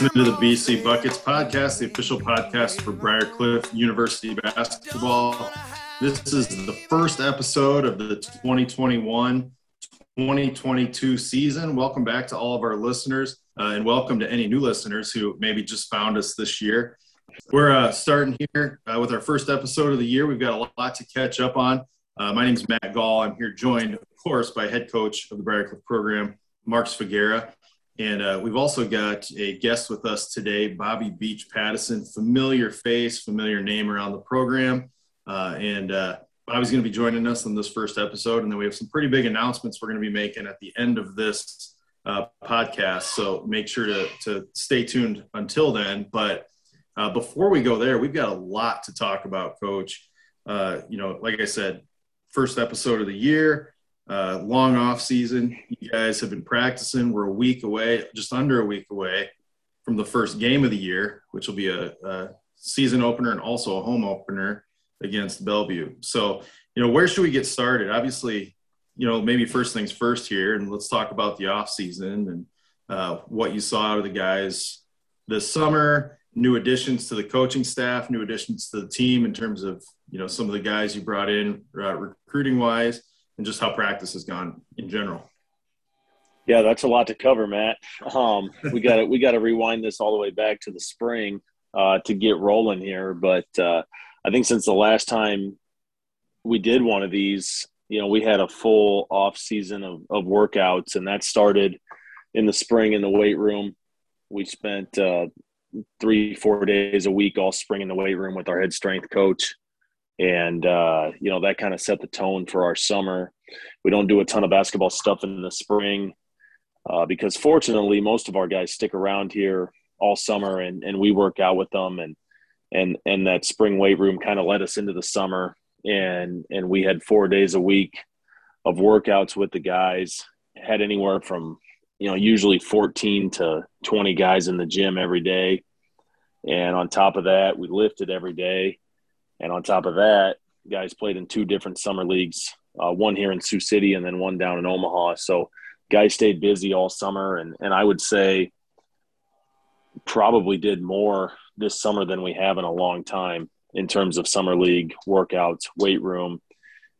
Listening to the BC Buckets podcast, the official podcast for Briar Cliff University basketball. This is the first episode of the 2021 2022 season. Welcome back to all of our listeners, uh, and welcome to any new listeners who maybe just found us this year. We're uh, starting here uh, with our first episode of the year. We've got a lot to catch up on. Uh, my name is Matt Gall. I'm here joined, of course, by head coach of the Briar Cliff program, Mark Svagera. And uh, we've also got a guest with us today, Bobby Beach Pattison, familiar face, familiar name around the program. Uh, and uh, Bobby's going to be joining us on this first episode. And then we have some pretty big announcements we're going to be making at the end of this uh, podcast. So make sure to, to stay tuned until then. But uh, before we go there, we've got a lot to talk about, Coach. Uh, you know, like I said, first episode of the year uh, long off season. You guys have been practicing. We're a week away, just under a week away from the first game of the year, which will be a, a season opener and also a home opener against Bellevue. So, you know, where should we get started? Obviously, you know, maybe first things first here, and let's talk about the off season and uh, what you saw out of the guys this summer. New additions to the coaching staff, new additions to the team in terms of you know some of the guys you brought in uh, recruiting wise, and just how practice has gone in general. Yeah, that's a lot to cover, Matt. Um, we got to we got to rewind this all the way back to the spring uh, to get rolling here. But uh, I think since the last time we did one of these, you know, we had a full off season of, of workouts, and that started in the spring in the weight room. We spent uh, three, four days a week all spring in the weight room with our head strength coach and uh, you know that kind of set the tone for our summer. We don't do a ton of basketball stuff in the spring uh, because fortunately most of our guys stick around here all summer and, and we work out with them. And and and that spring weight room kind of led us into the summer. And and we had four days a week of workouts with the guys had anywhere from you know usually 14 to 20 guys in the gym every day. And on top of that we lifted every day and on top of that, guys played in two different summer leagues, uh, one here in Sioux City and then one down in Omaha. So guys stayed busy all summer. And, and I would say probably did more this summer than we have in a long time in terms of summer league workouts, weight room.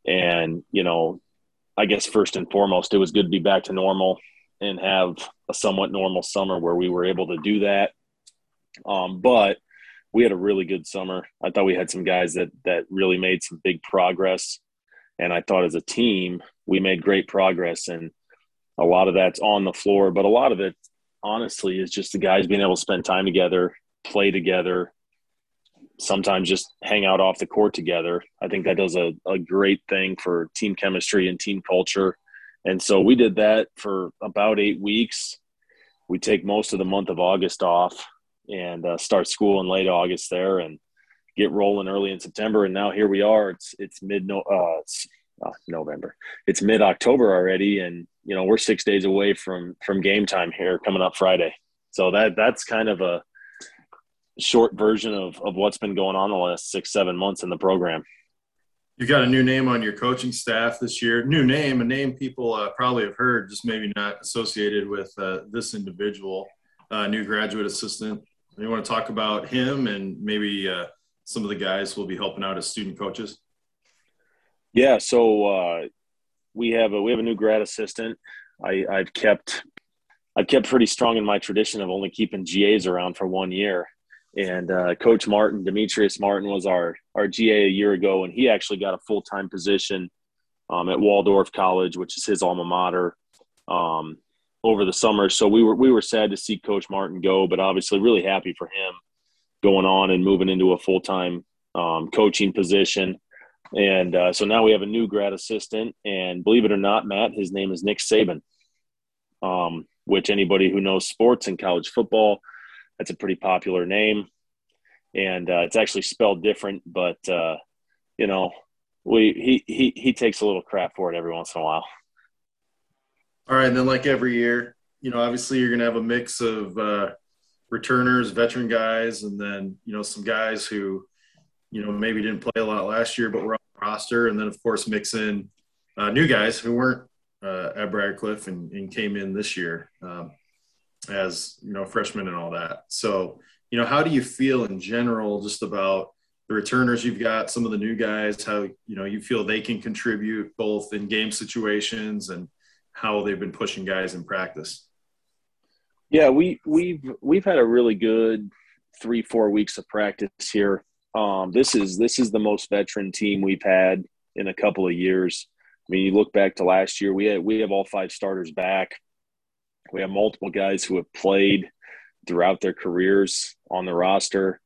And, you know, I guess first and foremost, it was good to be back to normal and have a somewhat normal summer where we were able to do that. Um, but we had a really good summer. I thought we had some guys that that really made some big progress, and I thought as a team we made great progress. And a lot of that's on the floor, but a lot of it, honestly, is just the guys being able to spend time together, play together, sometimes just hang out off the court together. I think that does a, a great thing for team chemistry and team culture. And so we did that for about eight weeks. We take most of the month of August off and uh, start school in late August there and get rolling early in September. And now here we are. It's it's mid no uh, it's, uh, November. It's mid October already, and you know we're six days away from from game time here coming up Friday. So that that's kind of a short version of of what's been going on the last six seven months in the program. You've got a new name on your coaching staff this year. New name, a name people uh, probably have heard, just maybe not associated with uh, this individual. Uh, new graduate assistant you want to talk about him and maybe uh, some of the guys will be helping out as student coaches? Yeah, so uh, we have a we have a new grad assistant. I, I've kept I've kept pretty strong in my tradition of only keeping GAs around for one year. And uh, Coach Martin, Demetrius Martin, was our our GA a year ago, and he actually got a full time position um, at Waldorf College, which is his alma mater. Um, over the summer. So we were we were sad to see Coach Martin go, but obviously really happy for him going on and moving into a full time um, coaching position. And uh, so now we have a new grad assistant, and believe it or not, Matt, his name is Nick Saban. Um, which anybody who knows sports and college football, that's a pretty popular name, and uh, it's actually spelled different, but uh, you know, we he he he takes a little crap for it every once in a while. All right, and then like every year, you know, obviously you're going to have a mix of uh, returners, veteran guys, and then you know some guys who, you know, maybe didn't play a lot last year but were on the roster, and then of course mix in uh, new guys who weren't uh, at Briar Cliff and, and, came in this year. Um, as you know freshmen and all that. So you know, how do you feel in general just about the returners you've got, some of the new guys, how you know you feel they can contribute both in game situations and how they've been pushing guys in practice? Yeah, we we've we've had a really good three four weeks of practice here. Um, this is this is the most veteran team we've had in a couple of years. I mean, you look back to last year, we had we have all five starters back. We have multiple guys who have played throughout their careers on the roster.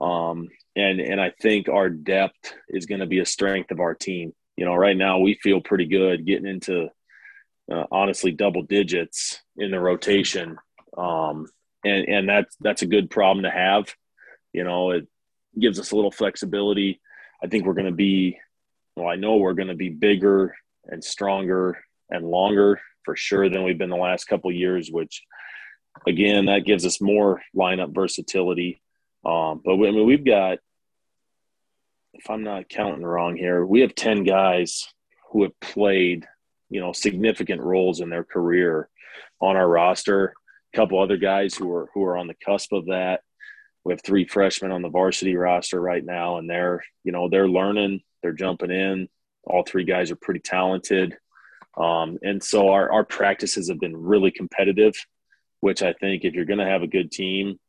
Um, and and I think our depth is going to be a strength of our team. You know, right now we feel pretty good getting into uh, honestly double digits in the rotation, um, and and that's that's a good problem to have. You know, it gives us a little flexibility. I think we're going to be, well, I know we're going to be bigger and stronger and longer for sure than we've been the last couple years, which again that gives us more lineup versatility. Um, but we, I mean, we've got, if I'm not counting wrong here, we have ten guys who have played, you know, significant roles in their career on our roster. A couple other guys who are who are on the cusp of that. We have three freshmen on the varsity roster right now, and they're you know they're learning, they're jumping in. All three guys are pretty talented, um, and so our our practices have been really competitive, which I think if you're going to have a good team,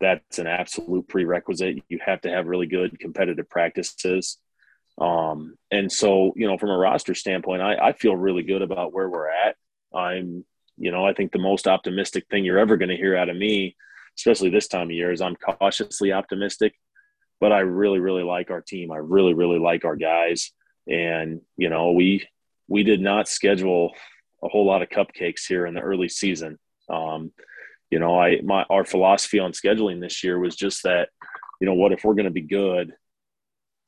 that's an absolute prerequisite. You have to have really good competitive practices. Um, and so, you know, from a roster standpoint, I, I feel really good about where we're at. I'm, you know, I think the most optimistic thing you're ever going to hear out of me, especially this time of year, is I'm cautiously optimistic. But I really, really like our team. I really, really like our guys. And you know, we we did not schedule a whole lot of cupcakes here in the early season. Um, you know, I my our philosophy on scheduling this year was just that, you know, what if we're going to be good,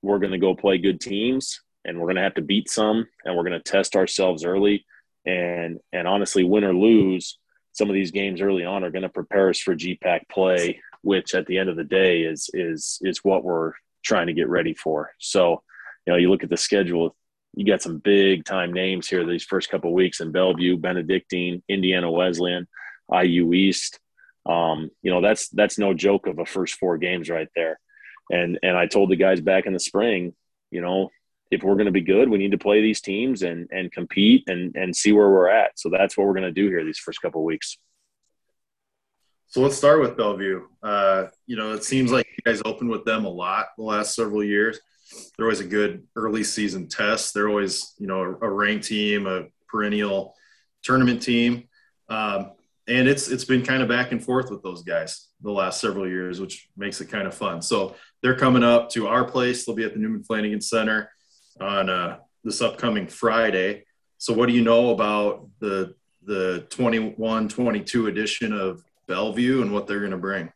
we're going to go play good teams and we're going to have to beat some and we're going to test ourselves early and and honestly win or lose some of these games early on are going to prepare us for GPAC play which at the end of the day is is is what we're trying to get ready for so you know you look at the schedule you got some big time names here these first couple weeks in Bellevue Benedictine Indiana Wesleyan IU East. Um, you know, that's that's no joke of a first four games right there. And and I told the guys back in the spring, you know, if we're going to be good, we need to play these teams and and compete and and see where we're at. So that's what we're going to do here these first couple weeks. So let's start with Bellevue. Uh, you know, it seems like you guys opened with them a lot the last several years. They're always a good early season test. They're always, you know, a, a ranked team, a perennial tournament team. Um, and it's it's been kind of back and forth with those guys the last several years, which makes it kind of fun. So they're coming up to our place. They'll be at the Newman Flanagan Center on uh, this upcoming Friday. So what do you know about the the 21-22 edition of Bellevue and what they're going to bring?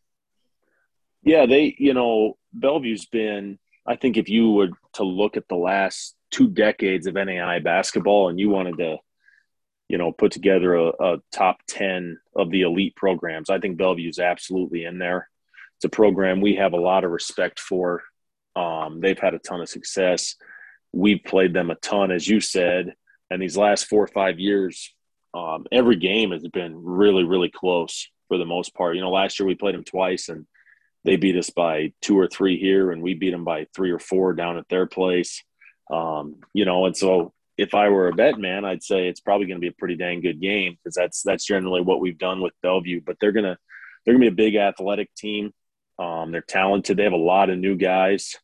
Yeah, they you know Bellevue's been. I think if you were to look at the last two decades of NAIA basketball and you wanted to you know, put together a, a, top 10 of the elite programs. I think Bellevue is absolutely in there. It's a program we have a lot of respect for. Um, they've had a ton of success. We've played them a ton, as you said. And these last four or five years, um, every game has been really, really close for the most part. You know, last year we played them twice and they beat us by two or three here, and we beat them by three or four down at their place. Um, you know, and so if I were a bet man, I'd say it's probably going to be a pretty dang good game because that's that's generally what we've done with Bellevue. But they're gonna they're gonna be a big athletic team. Um, they're talented. They have a lot of new guys.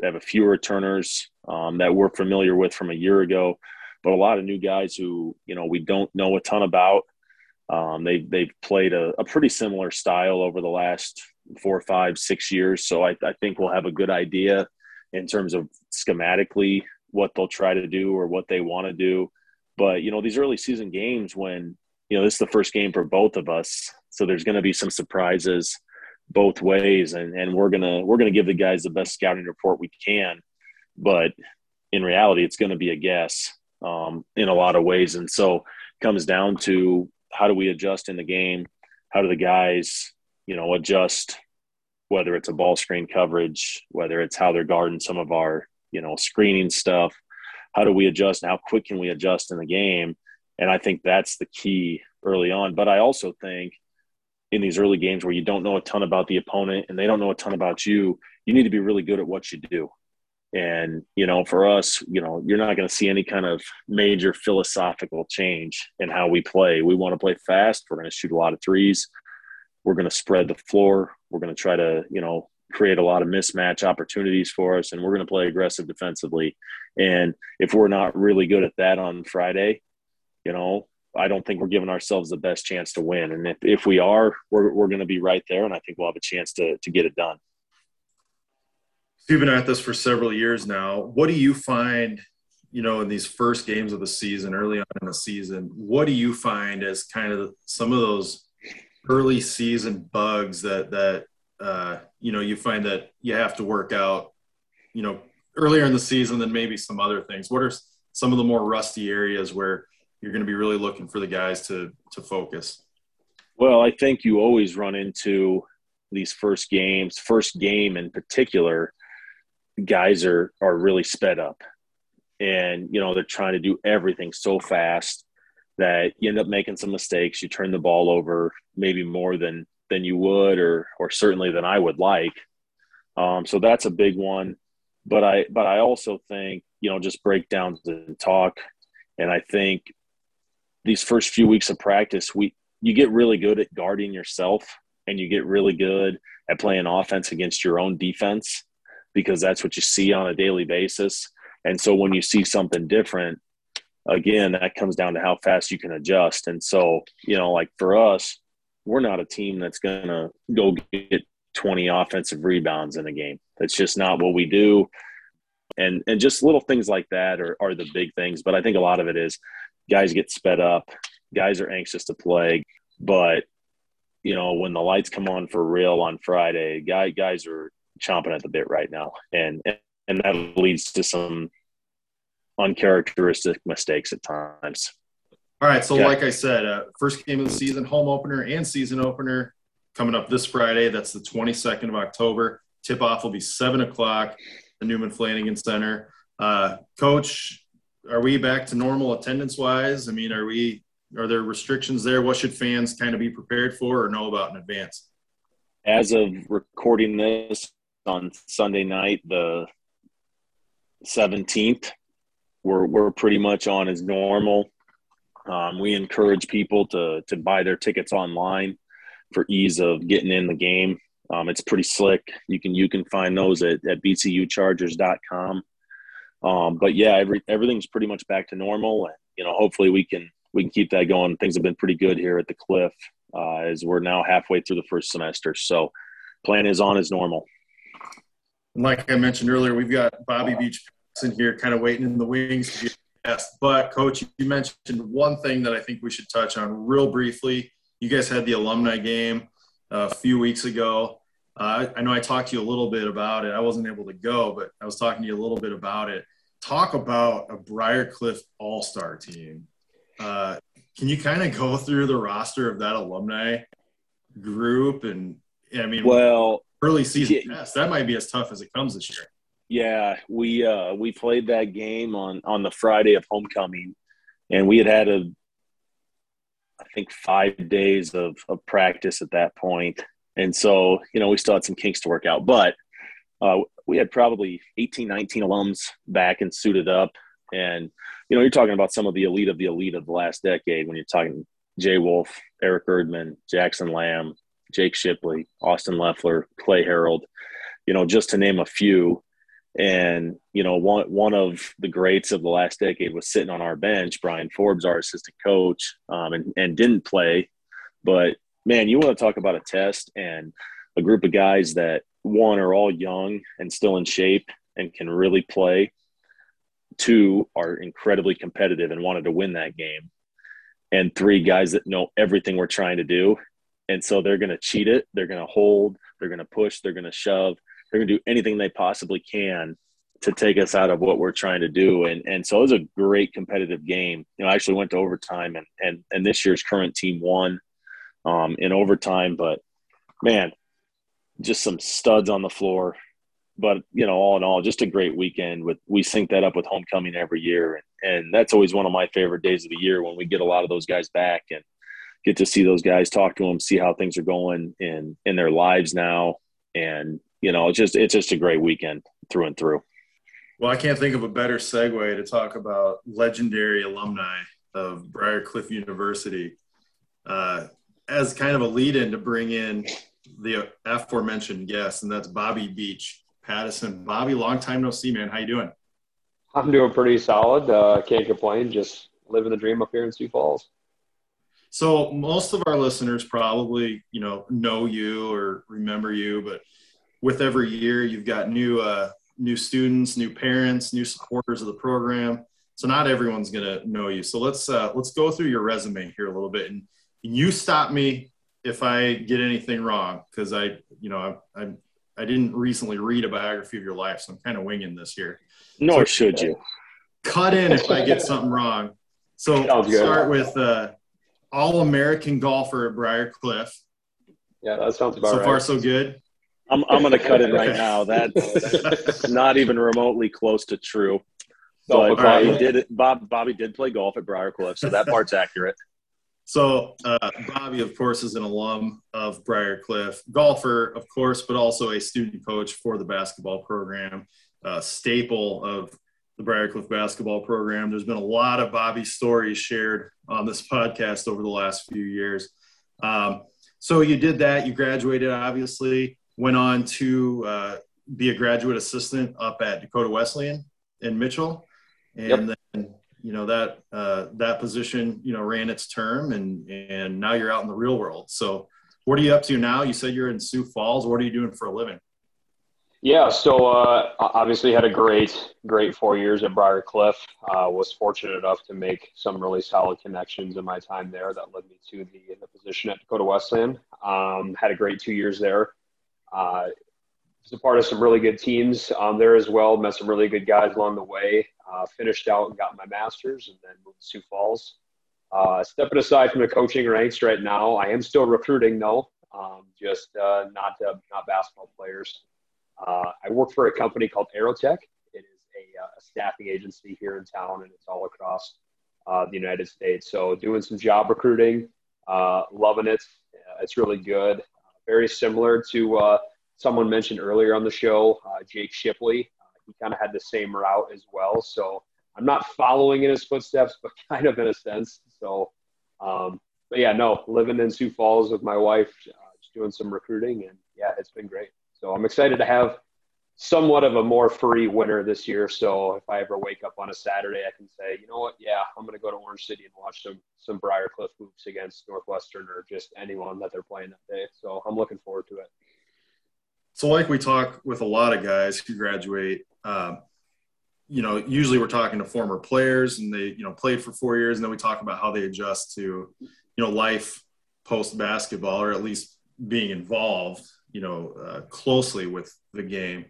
They have a few returners um, that we're familiar with from a year ago, but a lot of new guys who you know we don't know a ton about. Um, they they've played a, a, pretty similar style over the last four, five, six years. So I, I think we'll have a good idea in terms of schematically what they'll try to do or what they want to do. But you know, these early season games when you know this is the first game for both of us, so there's going to be some surprises both ways, and and we're gonna we're gonna give the guys the best scouting report we can. But in reality, it's to be a guess um, in a lot of ways, and so it comes down to how do we adjust in the game? How do the guys, you know, adjust? Whether it's a ball screen coverage, whether it's how they're guarding some of our you know screening stuff how do we adjust and how quick can we adjust in the game and i think that's the key early on but i also think in these early games where you don't know a ton about the opponent and they don't know a ton about you, you need to be really good at what you do. And, you know, for us, you know, you're not going to see any kind of major philosophical change in how we play. We want to play fast. We're going to shoot a lot of threes. We're going to spread the floor. We're going to try to, you know, create a lot of mismatch opportunities for us. And we're going to play aggressive defensively. And if we're not really good at that on Friday, you know, I don't think we're giving ourselves the best chance to win. And if, if we are, we're, we're going to be right there. And I think we'll have a chance to, to get it done. You've been at this for several years now. What do you find, you know, in these first games of the season, early on in the season, what do you find as kind of some of those early season bugs that, that, uh, you know, you find that you have to work out, you know, earlier in the season than maybe some other things? What are some of the more rusty areas where you're going to be really looking for the guys to, to focus? Well, I think you always run into these first games, first game in particular, guys are are really sped up. And you know they're trying to do everything so fast that you end up making some mistakes. You turn the ball over maybe more than than you would or or certainly than I would like. Um, so that's a big one. But I but I also think you know just breakdowns and talk. And I think these first few weeks of practice we you get really good at guarding yourself and you get really good at playing offense against your own defense because that's what you see on a daily basis. And so when you see something different, again, that comes down to how fast you can adjust. And so, you know, like for us, we're not a team that's going to go get 20 offensive rebounds in a game. That's just not what we do. And and just little things like that are, are the big things. But I think a lot of it is guys get sped up, guys are anxious to play. But, you know, when the lights come on for real on Friday, guy, guys are chomping at the bit right now, and and that leads to some uncharacteristic mistakes at times. All right, so like I said, uh, first game of the season, home opener and season opener coming up this Friday. That's the 22nd of October. Tip off will be seven o'clock, the Newman Flanagan Center. Uh, Coach, are we back to normal attendance wise? I mean, are we? Are there restrictions there? What should fans kind of be prepared for or know about in advance? As of recording this, on Sunday night, the 17th. We're, we're pretty much on as normal. Um, we encourage people to, to buy their tickets online for ease of getting in the game. Um, it's pretty slick. You can you can find those at, at bcuchargers.com. Um, but yeah, every, everything's pretty much back to normal, and you know hopefully we can we can keep that going. Things have been pretty good here at the Cliff uh, as we're now halfway through the first semester. So plan is on as normal like I mentioned earlier, we've got Bobby Beach in here kind of waiting in the wings to be asked. But, Coach, you mentioned one thing that I think we should touch on real briefly. You guys had the alumni game a few weeks ago. Uh, I know I talked to you a little bit about it. I wasn't able to go, but I was talking to you a little bit about it. Talk about a Briar Cliff All Star team. Uh, can you kind of go through the roster of that alumni group? And I mean, well, early season yeah. test. That might be as tough as it comes this year. Yeah, we uh, we played that game on on the Friday of homecoming, and we had had a I think five days of of practice at that point, and so you know we still had some kinks to work out, but uh, we had probably 18, 19 alums back and suited up, and you know you're talking about some of the elite of the elite of the last decade when you're talking Jay Wolf, Eric Erdman, Jackson Lamb, Jake Shipley, Austin Leffler, Clay Harold, you know, just to name a few. And, you know, one, one of the greats of the last decade was sitting on our bench, Brian Forbes, our assistant coach, um, and, and didn't play. But man, you want to talk about a test and a group of guys that one are all young and still in shape and can really play. Two are incredibly competitive and wanted to win that game. And three guys that know everything we're trying to do and so they're going to cheat it. They're going to hold. They're going to push. They're going to shove. They're going to do anything they possibly can to take us out of what we're trying to do. And and so it was a great competitive game. You know, I actually went to overtime, and and and this year's current team won um, in overtime. But man, just some studs on the floor. But you know, all in all, just a great weekend. With we sync that up with homecoming every year, and, that's always one of my favorite days of the year when we get a lot of those guys back and get to see those guys, talk to them, see how things are going in in their lives now, and you know, it's just it's just a great weekend through and through. Well, I can't think of a better segue to talk about legendary alumni of Briar Cliff University uh, as kind of a lead-in to bring in the aforementioned guest, and that's Bobby Beach, Pattison. Bobby, long time no see, man. How you doing? I'm doing pretty solid. Uh, can't complain. Just living the dream up here in Sioux Falls. So most of our listeners probably, you know, know you or remember you, but with every year you've got new uh, new students, new parents, new supporters of the program. So not everyone's gonna know you. So let's uh, let's go through your resume here a little bit, and, and you stop me if I get anything wrong because I, you know, I, I I didn't recently read a biography of your life, so I'm kind of winging this here. Nor so, should you. Cut in if I get something wrong. So start with uh, All American golfer at Briar Cliff. Yeah, that sounds about so right. So far, so good. I'm I'm going to cut in right now. That's not even remotely close to true. But right. did Bob Bobby did play golf at Briar Cliff, so that part's accurate. So uh, Bobby, of course, is an alum of Briar Cliff, golfer, of course, but also a student coach for the basketball program, a staple of the Briar Cliff basketball program. There's been a lot of Bobby stories shared on this podcast over the last few years. Um, so you did that. You graduated, obviously went on to uh, be a graduate assistant up at Dakota Wesleyan in Mitchell, and yep. then you know that uh, that position you know ran its term, and and now you're out in the real world. So, what are you up to now? You said you're in Sioux Falls. What are you doing for a living? Yeah, so uh, obviously had a great, great four years at Briar Cliff. Uh, was fortunate enough to make some really solid connections in my time there that led me to the, the position at Dakota Wesleyan. Um, had a great two years there. Uh, was a part of some really good teams um, there as well. Met some really good guys along the way. Uh, finished out and got my master's, and then moved to Sioux Falls. Uh, stepping aside from the coaching ranks right now, I am still recruiting though, um, just uh, not uh, not basketball players. Uh, I work for a company called Aerotek. It is a, uh, a staffing agency here in town, and it's all across the United States. So doing some job recruiting, loving it. it's really good very similar to someone mentioned earlier on the show, Jake Shipley. He kind of had the same route as well. So I'm not following in his footsteps, but kind of in a sense. So, um, but yeah, no, living in Sioux Falls with my wife, uh, just doing some recruiting, and yeah, it's been great. So I'm excited to have somewhat of a more free winter this year. So if I ever wake up on a Saturday, I can say, you know what, yeah, I'm going to go to Orange City and watch some some Briar Cliff hoops against Northwestern or just anyone that they're playing that day. So I'm looking forward to it. So, like we talk with a lot of guys who graduate, um, you know, usually we're talking to former players and they, you know, played for four years, and then we talk about how they adjust to, you know, life post basketball or at least being involved, you know, uh, closely with the game.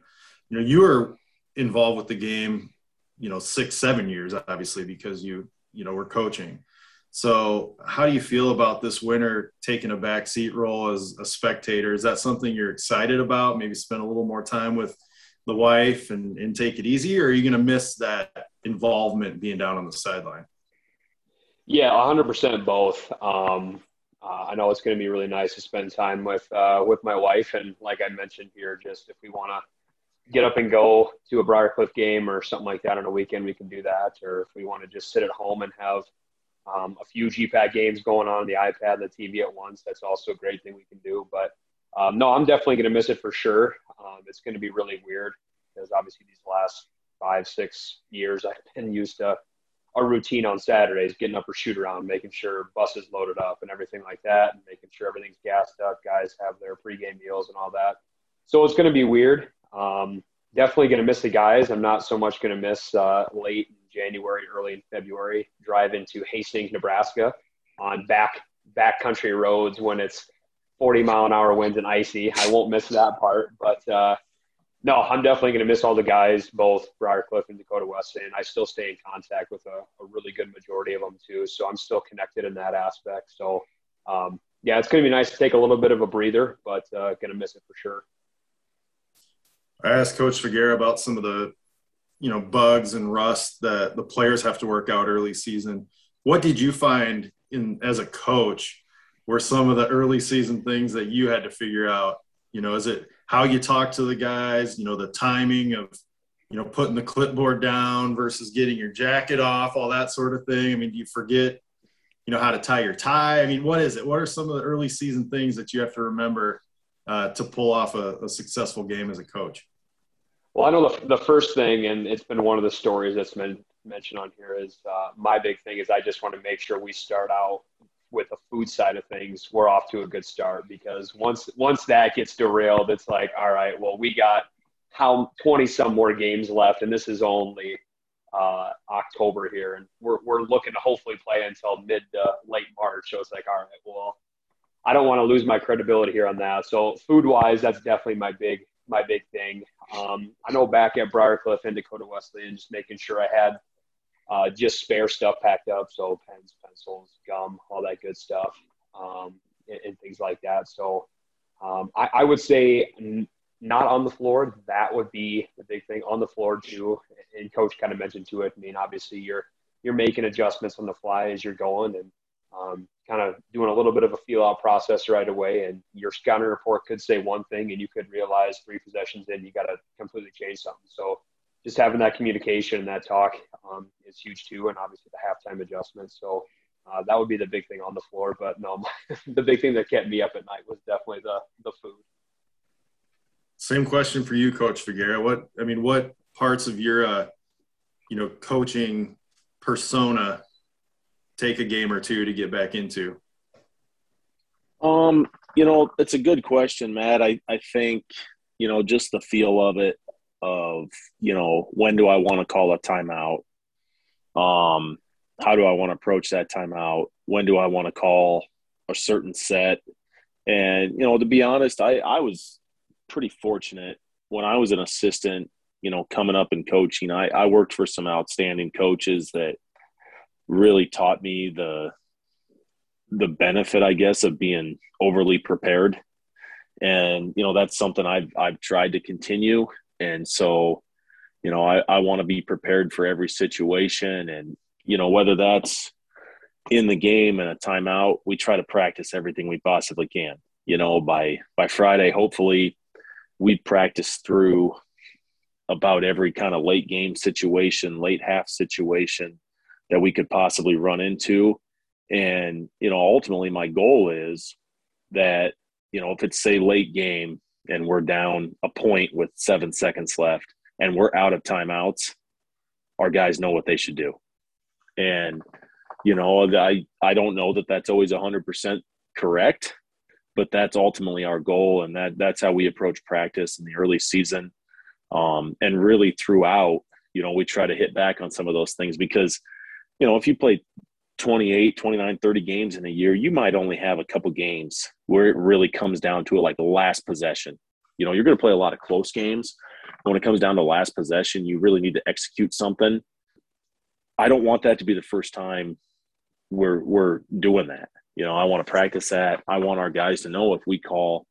You know you were involved with the game you know six seven years obviously because you you know were coaching. So how do you feel about this winter taking a back seat role as a spectator? Is that something you're excited about? Maybe spend a little more time with the wife and, and take it easy or are you going to miss that involvement being down on the sideline yeah 100% both um, uh, I know it's going to be really nice to spend time with uh, with my wife, and like I mentioned here, just if we want to get up and go to a Briar Cliff game or something like that on a weekend, we can do that. Or if we want to just sit at home and have um, a few GPAC games going on, on the iPad and the TV at once, that's also a great thing we can do. But um, no, I'm definitely going to miss it for sure. Um, it's going to be really weird because obviously these last five, six years, I've been used to a routine on Saturdays, getting up for shoot around, making sure buses loaded up and everything like that, and making sure everything's gassed up. Guys have their pregame meals and all that. So it's going to be weird. Um, definitely going to miss the guys. I'm not so much going to miss uh, late January, early in February, drive into Hastings, Nebraska on back backcountry roads when it's 40 mile an hour winds and icy. I won't miss that part, but uh, no, I'm definitely going to miss all the guys, both Briar Cliff and Dakota Wesleyan. I still stay in contact with a, a, really good majority of them too, so I'm still connected in that aspect. So, um, yeah, it's going to be nice to take a little bit of a breather, but uh, going to miss it for sure. I asked Coach Svagera about some of the, you know, bugs and rust that the players have to work out early season. What did you find in as a coach were some of the early season things that you had to figure out? You know, is it how you talk to the guys? You know, the timing of you know putting the clipboard down versus getting your jacket off, all that sort of thing. I mean, do you forget? You know how to tie your tie. I mean, what is it? What are some of the early season things that you have to remember uh, to pull off a, a successful game as a coach? Well, I know the, the first thing, and it's been one of the stories that's been mentioned on here, is uh, my big thing is I just want to make sure we start out with the food side of things. We're off to a good start because once once that gets derailed, it's like, all right, well, we got how 20 some more games left, and this is only uh, October here, and we're we're looking to hopefully play until mid to late March. So it's like, all right, well, I don't want to lose my credibility here on that. So food wise, that's definitely my big my big thing. Um, I know back at Briar Cliff and Dakota Wesleyan, just making sure I had uh, just spare stuff packed up. So pens, pencils, gum, all that good stuff, um, and, and, things like that. So um, I, I, would say n- not on the floor. That would be the big thing on the floor too. And coach kind of mentioned to it. I mean, obviously you're, you're making adjustments on the fly as you're going and um, kind of doing a little bit of a feel out process right away. And your scouting report could say one thing, and you could realize three possessions in, you got to completely change something. So just having that communication and that talk um, is huge too. And obviously the halftime adjustments. So uh, that would be the big thing on the floor. But no, the big thing that kept me up at night was definitely the the food. Same question for you, Coach Svagera. What I mean, what parts of your uh, you know coaching persona take a game or two to get back into? Um, you know, it's a good question, Matt. I, I think, you know, just the feel of it of, you know, when do I want to call a timeout? Um, how do I want to approach that timeout? When do I want to call a certain set? And, you know, to be honest, I, I was pretty fortunate when I was an assistant, you know, coming up and coaching. I, I worked for some outstanding coaches that really taught me the the benefit, I guess, of being overly prepared. And you know, that's something I've I've tried to continue. And so, you know, I, I want to be prepared for every situation. And, you know, whether that's in the game and a timeout, we try to practice everything we possibly can. You know, by by Friday, hopefully we practice through about every kind of late game situation, late half situation, that we could possibly run into. And, you know, ultimately my goal is that, you know, if it's say late game and we're down a point with seven seconds left and we're out of timeouts, our guys know what they should do. And, you know, I, I don't know that that's always 100% correct, but that's ultimately our goal. And that, that's how we approach practice in the early season. Um, and really throughout, you know, we try to hit back on some of those things because – you know, if you play 28, 29, 30 games in a year, you might only have a couple games where it really comes down to it, like the last possession. You know, you're going to play a lot of close games. When it comes down to last possession, you really need to execute something. I don't want that to be the first time we're we're doing that. You know, I want to practice that. I want our guys to know if we call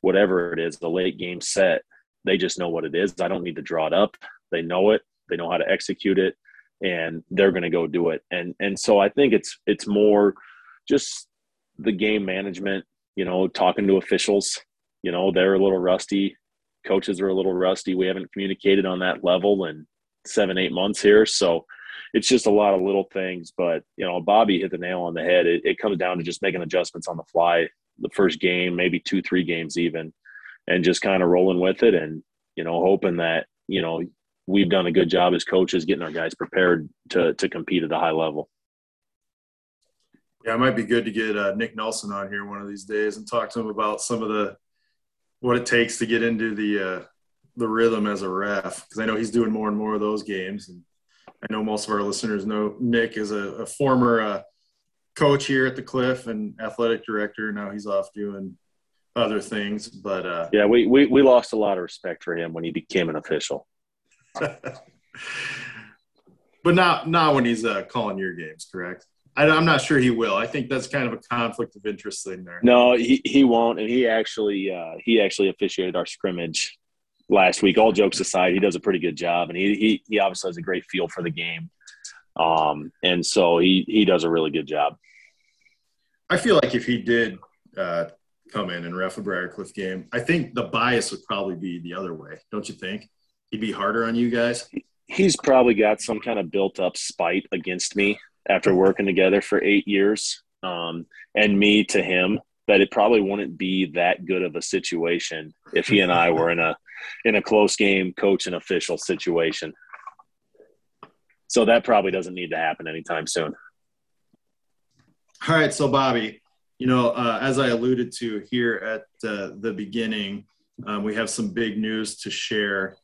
whatever it is, the late game set, they just know what it is. I don't need to draw it up. They know it. They know how to execute it and they're going to go do it. And and so I think it's it's more just the game management. You know, talking to officials. You know, they're a little rusty. Coaches are a little rusty. We haven't communicated on that level in seven eight months here, so it's just a lot of little things. But you know, Bobby hit the nail on the head. It, it comes down to just making adjustments on the fly. The first game, maybe two three games even, and just kind of rolling with it and you know hoping that you know we've done a good job as coaches getting our guys prepared to to compete at a high level. Yeah, it might be good to get uh, Nick Nelson on here one of these days and talk to him about some of the what it takes to get into the uh, the rhythm as a ref because I know he's doing more and more of those games, and I know most of our listeners know Nick is a, a former uh, coach here at the Cliff and athletic director. Now he's off doing other things, but uh, yeah, we, we we lost a lot of respect for him when he became an official. But not not when he's uh, calling your games, correct? I, am not sure he will. I think that's kind of a conflict of interest thing there. No, he, he won't, and he actually uh, he actually officiated our scrimmage last week. All jokes aside, he does a pretty good job, and he he, he obviously has a great feel for the game, um, and so he he does a really good job. I feel like if he did uh, come in and ref a Briar Cliff game, I think the bias would probably be the other way. Don't you think? He'd be harder on you guys. He's probably got some kind of built up spite against me after working together for eight years, um, and me to him that it probably wouldn't be that good of a situation if he and I were in a in a close game coach and official situation. So that probably doesn't need to happen anytime soon. All right, so Bobby, you know, uh, as I alluded to here at uh, the beginning, um, we have some big news to share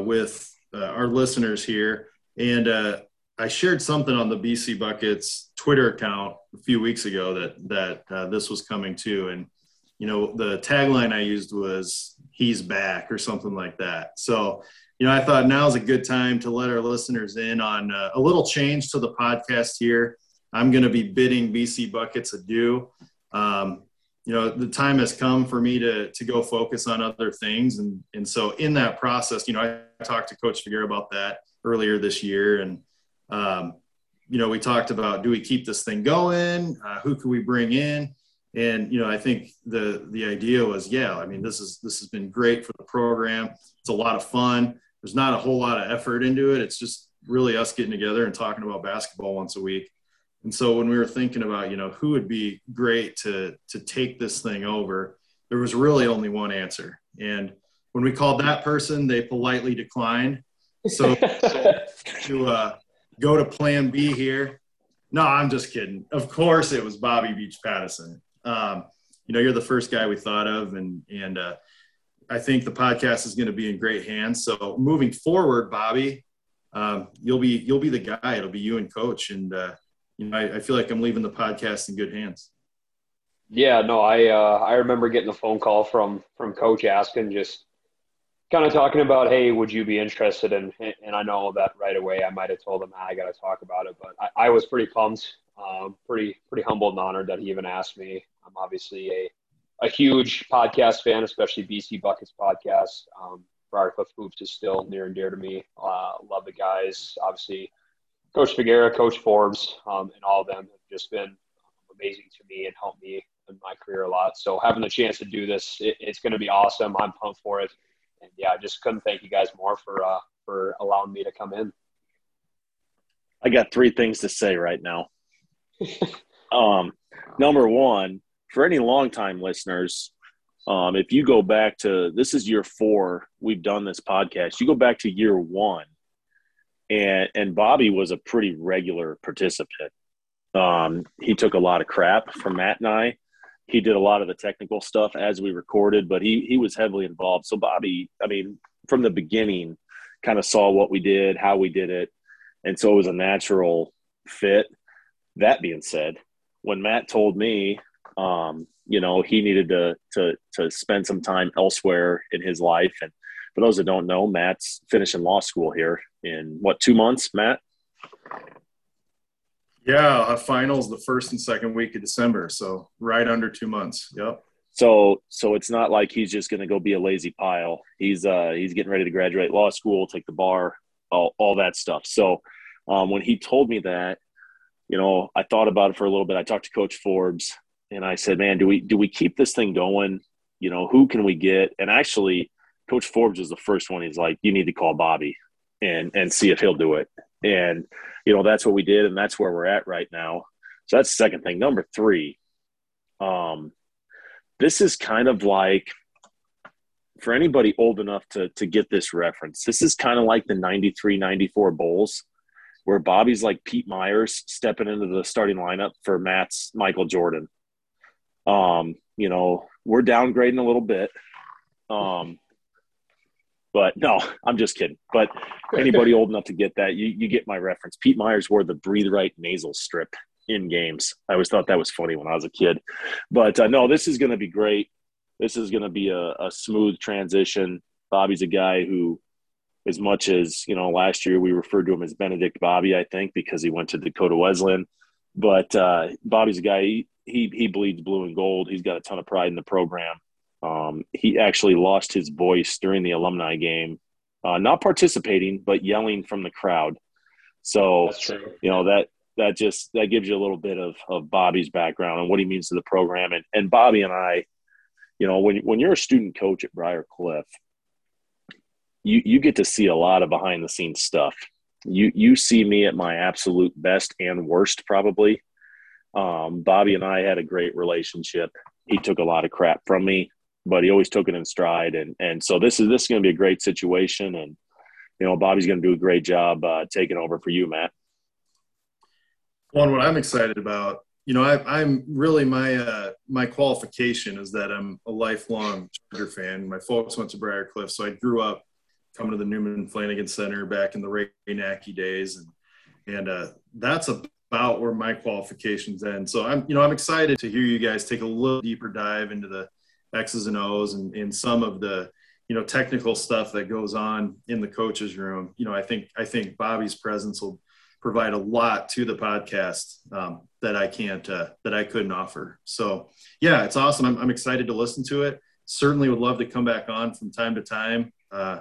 with uh, our listeners here, and uh, I shared something on the BC Buckets Twitter account a few weeks ago that that uh, this was coming to, and you know, the tagline I used was "He's back" or something like that. So you know, I thought now is a good time to let our listeners in on uh, a little change to the podcast here. I'm going to be bidding BC Buckets adieu. Um, you know, the time has come for me to to go focus on other things, and and so in that process, you know, I talked to Coach Svagera about that earlier this year, and um, you know, we talked about do we keep this thing going? Uh, who can we bring in? And you know, I think the the idea was, yeah, I mean, this is this has been great for the program. It's a lot of fun there's not a whole lot of effort into it. It's just really us getting together and talking about basketball once a week. And so when we were thinking about, you know, who would be great to to take this thing over, there was really only one answer. And when we called that person, they politely declined. So to uh, go to Plan B here, no, I'm just kidding. Of course, it was Bobby Beach Pattison. Um, you know, you're the first guy we thought of, and and uh, I think the podcast is going to be in great hands. So moving forward, Bobby, um, you'll be you'll be the guy. It'll be you and Coach, and uh, you know I, I, feel like I'm leaving the podcast in good hands. Yeah, no, I uh, I remember getting a phone call from from Coach asking just kind of talking about, hey, would you be interested in? And I know that right away I might have told him I got to talk about it, but I, I was pretty pumped, um, pretty pretty humbled and honored that he even asked me. I'm obviously a a huge podcast fan, especially BC Buckets podcast. Um, Briar Cliff Hoops is still near and dear to me. Uh, love the guys. Obviously, Coach Svagera, Coach Forbes, um, and all of them have just been amazing to me and helped me in my career a lot. So having the chance to do this, it, it's going to be awesome. I'm pumped for it. And yeah, I just couldn't thank you guys more for uh, for allowing me to come in. I got three things to say right now. um, number one, for any longtime listeners, um, if you go back to this is year four, we've done this podcast. You go back to year one, and and Bobby was a pretty regular participant. Um, he took a lot of crap from Matt and I. He did a lot of the technical stuff as we recorded, but he he was heavily involved. So Bobby, I mean, from the beginning, kind of saw what we did, how we did it, and so it was a natural fit. That being said, when Matt told me um, you know, he needed to to to spend some time elsewhere in his life. And for those that don't know, Matt's finishing law school here in what two months, Matt? Yeah, finals the first and second week of December, so right under two months. Yep. So so it's not like he's just going to go be a lazy pile. He's uh he's getting ready to graduate law school, take the bar, all all that stuff. So um, when he told me that, you know, I thought about it for a little bit. I talked to Coach Forbes and I said, man, do we do we keep this thing going? You know, who can we get? And actually, Coach Forbes was the first one. He's like, you need to call Bobby and and see if he'll do it. And you know, that's what we did, and that's where we're at right now. So that's the second thing. Number three, um, this is kind of like for anybody old enough to to get this reference. This is kind of like the 93 94 Bulls where Bobby's like Pete Myers stepping into the starting lineup for Matt's Michael Jordan. Um, you know, we're downgrading a little bit. Um, but no, I'm just kidding. But anybody old enough to get that, you, you get my reference. Pete Myers wore the breathe right nasal strip in games. I always thought that was funny when I was a kid. But uh, no, this is going to be great. This is going to be a, a smooth transition. Bobby's a guy who, as much as, you know, last year we referred to him as Benedict Bobby, I think, because he went to Dakota Wesleyan. But uh, Bobby's a guy, he, he he bleeds blue and gold. He's got a ton of pride in the program. Um, he actually lost his voice during the alumni game, uh, not participating but yelling from the crowd. So you know that that just that gives you a little bit of of Bobby's background and what he means to the program. And and Bobby and I, you know, when when you're a student coach at Briar Cliff, you you get to see a lot of behind the scenes stuff. You you see me at my absolute best and worst probably. Um, Bobby and I had a great relationship. He took a lot of crap from me, but he always took it in stride. And and so this is this is going to be a great situation. And you know, Bobby's going to do a great job uh, taking over for you, Matt. One, what I'm excited about, you know, I, am really my uh, my qualification is that I'm a lifelong Charger fan. My folks went to Briar Cliff, so I grew up coming to the Newman Flanagan Center back in the Ray Nacky days, and and uh, that's about where my qualifications end. So I'm, you know, I'm excited to hear you guys take a little deeper dive into the X's and O's and, and some of the you know technical stuff that goes on in the coaches room. You know, I think I think Bobby's presence will provide a lot to the podcast um, that I can't uh, that I couldn't offer. So yeah, it's awesome. I'm, I'm, excited to listen to it. Certainly would love to come back on from time to time uh,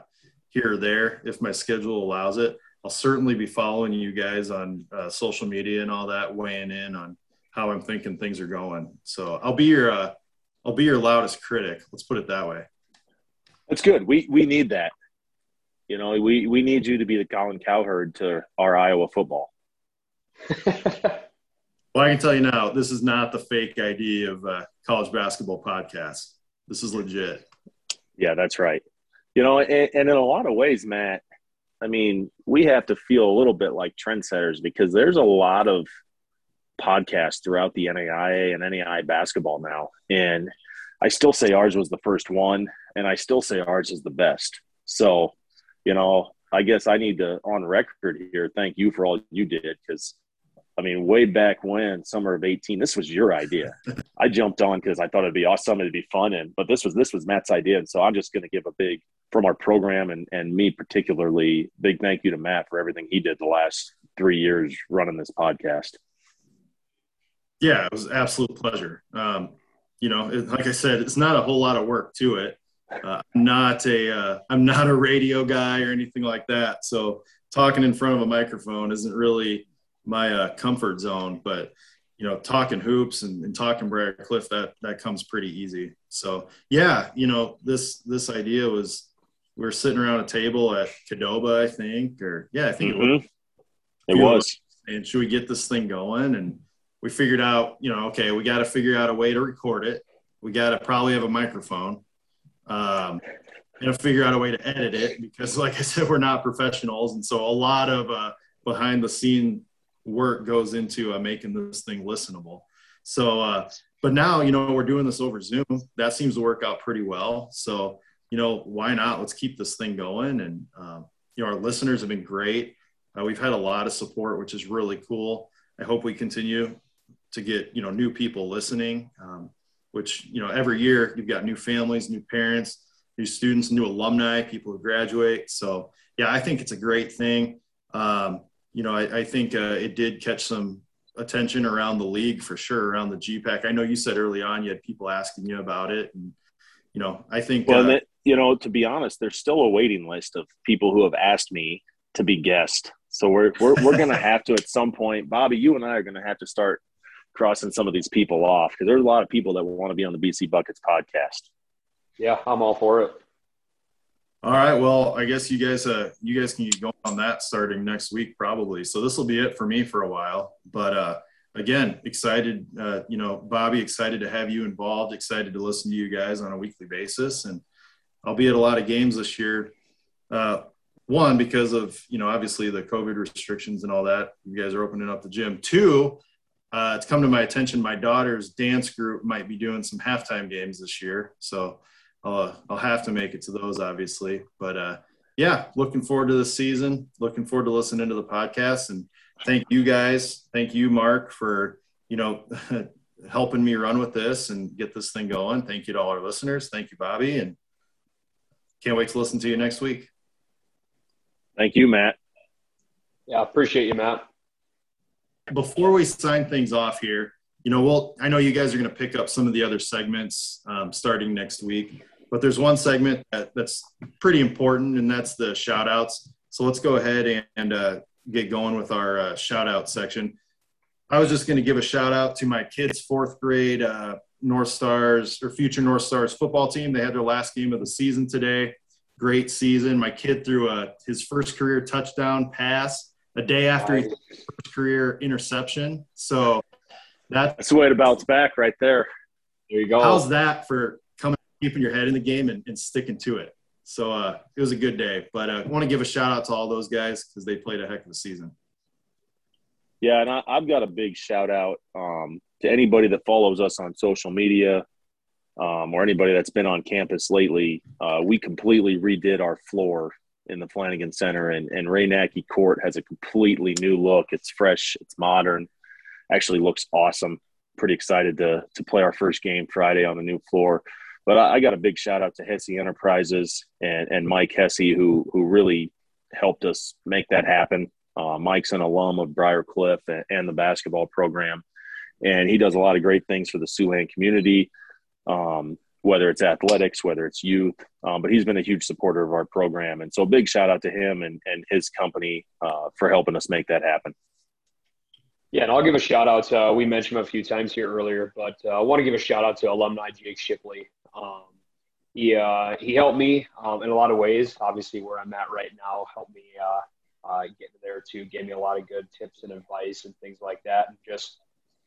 here or there if my schedule allows it. I'll certainly be following you guys on uh, social media and all that, weighing in on how I'm thinking things are going. So I'll be your uh, I'll be your loudest critic. Let's put it that way. That's good. We we need that. You know, we, we need you to be the Colin Cowherd to our Iowa football. well, I can tell you now, this is not the fake idea of a college basketball podcast. This is legit. Yeah, that's right. You know, and, and in a lot of ways, Matt, I mean, we have to feel a little bit like trendsetters because there's a lot of podcasts throughout the NAIA and NAIA basketball now. And I still say ours was the first one, and I still say ours is the best. So you know, I guess I need to, on record here, thank you for all you did because, I mean, way back when, summer of eighteen, this was your idea. I jumped on because I thought it'd be awesome, it'd be fun, and but this was this was Matt's idea, and so I'm just going to give a big from our program and and me particularly big thank you to Matt for everything he did the last three years running this podcast. Yeah, it was an absolute pleasure. Um, you know, it, like I said, it's not a whole lot of work to it. Uh, I'm not a uh, I'm not a radio guy or anything like that. So talking in front of a microphone isn't really my uh, comfort zone. But you know, talking hoops and, and talking Briar Cliff that that comes pretty easy. So yeah, you know, this this idea was we were sitting around a table at Cadoba, I think, or yeah, I think mm-hmm. it was. It was. And should we get this thing going? And we figured out, you know, okay, we got to figure out a way to record it. We got to probably have a microphone um, and figure out a way to edit it because, like I said, we're not professionals, and so a lot of uh, behind the scene work goes into uh, making this thing listenable. So, uh, but now you know we're doing this over Zoom. That seems to work out pretty well. So, you know, why not? Let's keep this thing going. And um, you know, our listeners have been great. Uh, we've had a lot of support, which is really cool. I hope we continue to get you know new people listening. Um, which you know every year you've got new families new parents new students new alumni people who graduate so yeah i think it's a great thing um, you know i, I think uh, it did catch some attention around the league for sure around the gpac i know you said early on you had people asking you about it and you know i think well, uh, you know to be honest there's still a waiting list of people who have asked me to be guest so we're we're, we're gonna have to at some point bobby you and i are gonna have to start crossing some of these people off because there's a lot of people that want to be on the BC Buckets podcast. Yeah, I'm all for it. All right. Well, I guess you guys, uh, you guys can get going on that starting next week, probably. So this will be it for me for a while. But uh, again, excited. Uh, you know, Bobby, excited to have you involved. Excited to listen to you guys on a weekly basis, and I'll be at a lot of games this year. Uh, one because of you know obviously the COVID restrictions and all that. You guys are opening up the gym. Two, uh, it's come to my attention my daughter's dance group might be doing some halftime games this year so i'll, uh, I'll have to make it to those obviously but uh, yeah looking forward to the season looking forward to listening to the podcast and thank you guys thank you mark for you know helping me run with this and get this thing going thank you to all our listeners thank you bobby and can't wait to listen to you next week thank you matt yeah I appreciate you matt before we sign things off here, you know, well, I know you guys are going to pick up some of the other segments um, starting next week, but there's one segment that, that's pretty important, and that's the shout outs. So let's go ahead and, and uh, get going with our uh, shout out section. I was just going to give a shout out to my kids' fourth grade uh, North Stars or future North Stars football team. They had their last game of the season today. Great season. My kid threw a, his first career touchdown pass a day after his first career interception. So that's, that's the way to bounce back right there. There you go. How's that for coming, keeping your head in the game and, and sticking to it? So uh, it was a good day. But uh, I want to give a shout out to all those guys because they played a heck of a season. Yeah, and I, have got a big shout out um, to anybody that follows us on social media um, or anybody that's been on campus lately. Uh, we completely redid our floor in the Flanagan Center, and, and Ray Nacky Court has a completely new look. It's fresh, it's modern, actually looks awesome. Pretty excited to, to play our first game Friday on the new floor. But I, I got a big shout out to Hesse Enterprises and, and Mike Hesse, who, who really helped us make that happen. Uh, Mike's an alum of Briar Cliff and, and, the basketball program, and he does a lot of great things for the Siouxland community, um, whether it's athletics, whether it's youth. Um, but he's been a huge supporter of our program, and so big shout out to him and, and his company uh, for helping us make that happen. Yeah, and I'll give a shout out. Uh, we mentioned him a few times here earlier, but uh, I want to give a shout out to alumni Jake Shipley. Um, he uh, he helped me um, in a lot of ways. Obviously, where I'm at right now, helped me uh, getting there too. Gave me a lot of good tips and advice and things like that. And just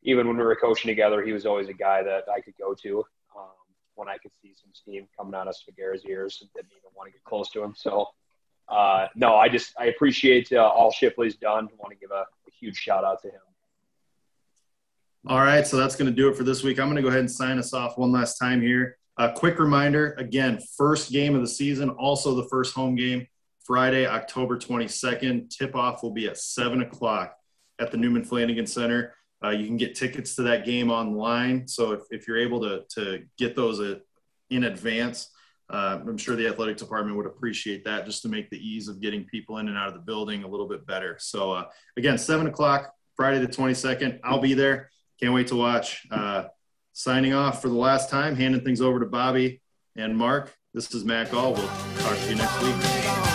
even when we were coaching together, he was always a guy that I could go to um, when I could see some steam coming out of Svagera's ears and didn't even want to get close to him. So, uh, no, I just I appreciate uh, all Shipley's done. I want to give a, a huge shout out to him. All right, so that's going to do it for this week. I'm going to go ahead and sign us off one last time here. A quick reminder again, first game of the season, also the first home game Friday, October 22nd. Tip off will be at 7 o'clock at the Newman Flanagan Center. Uh, you can get tickets to that game online. So if, if you're able to, to get those uh, in advance, uh, I'm sure the athletic department would appreciate that just to make the ease of getting people in and out of the building a little bit better. So uh, again, 7 o'clock, Friday the 22nd. I'll be there. Can't wait to watch. Uh, signing off for the last time, handing things over to Bobby and Mark. This is Matt Gall. We'll talk to you next week.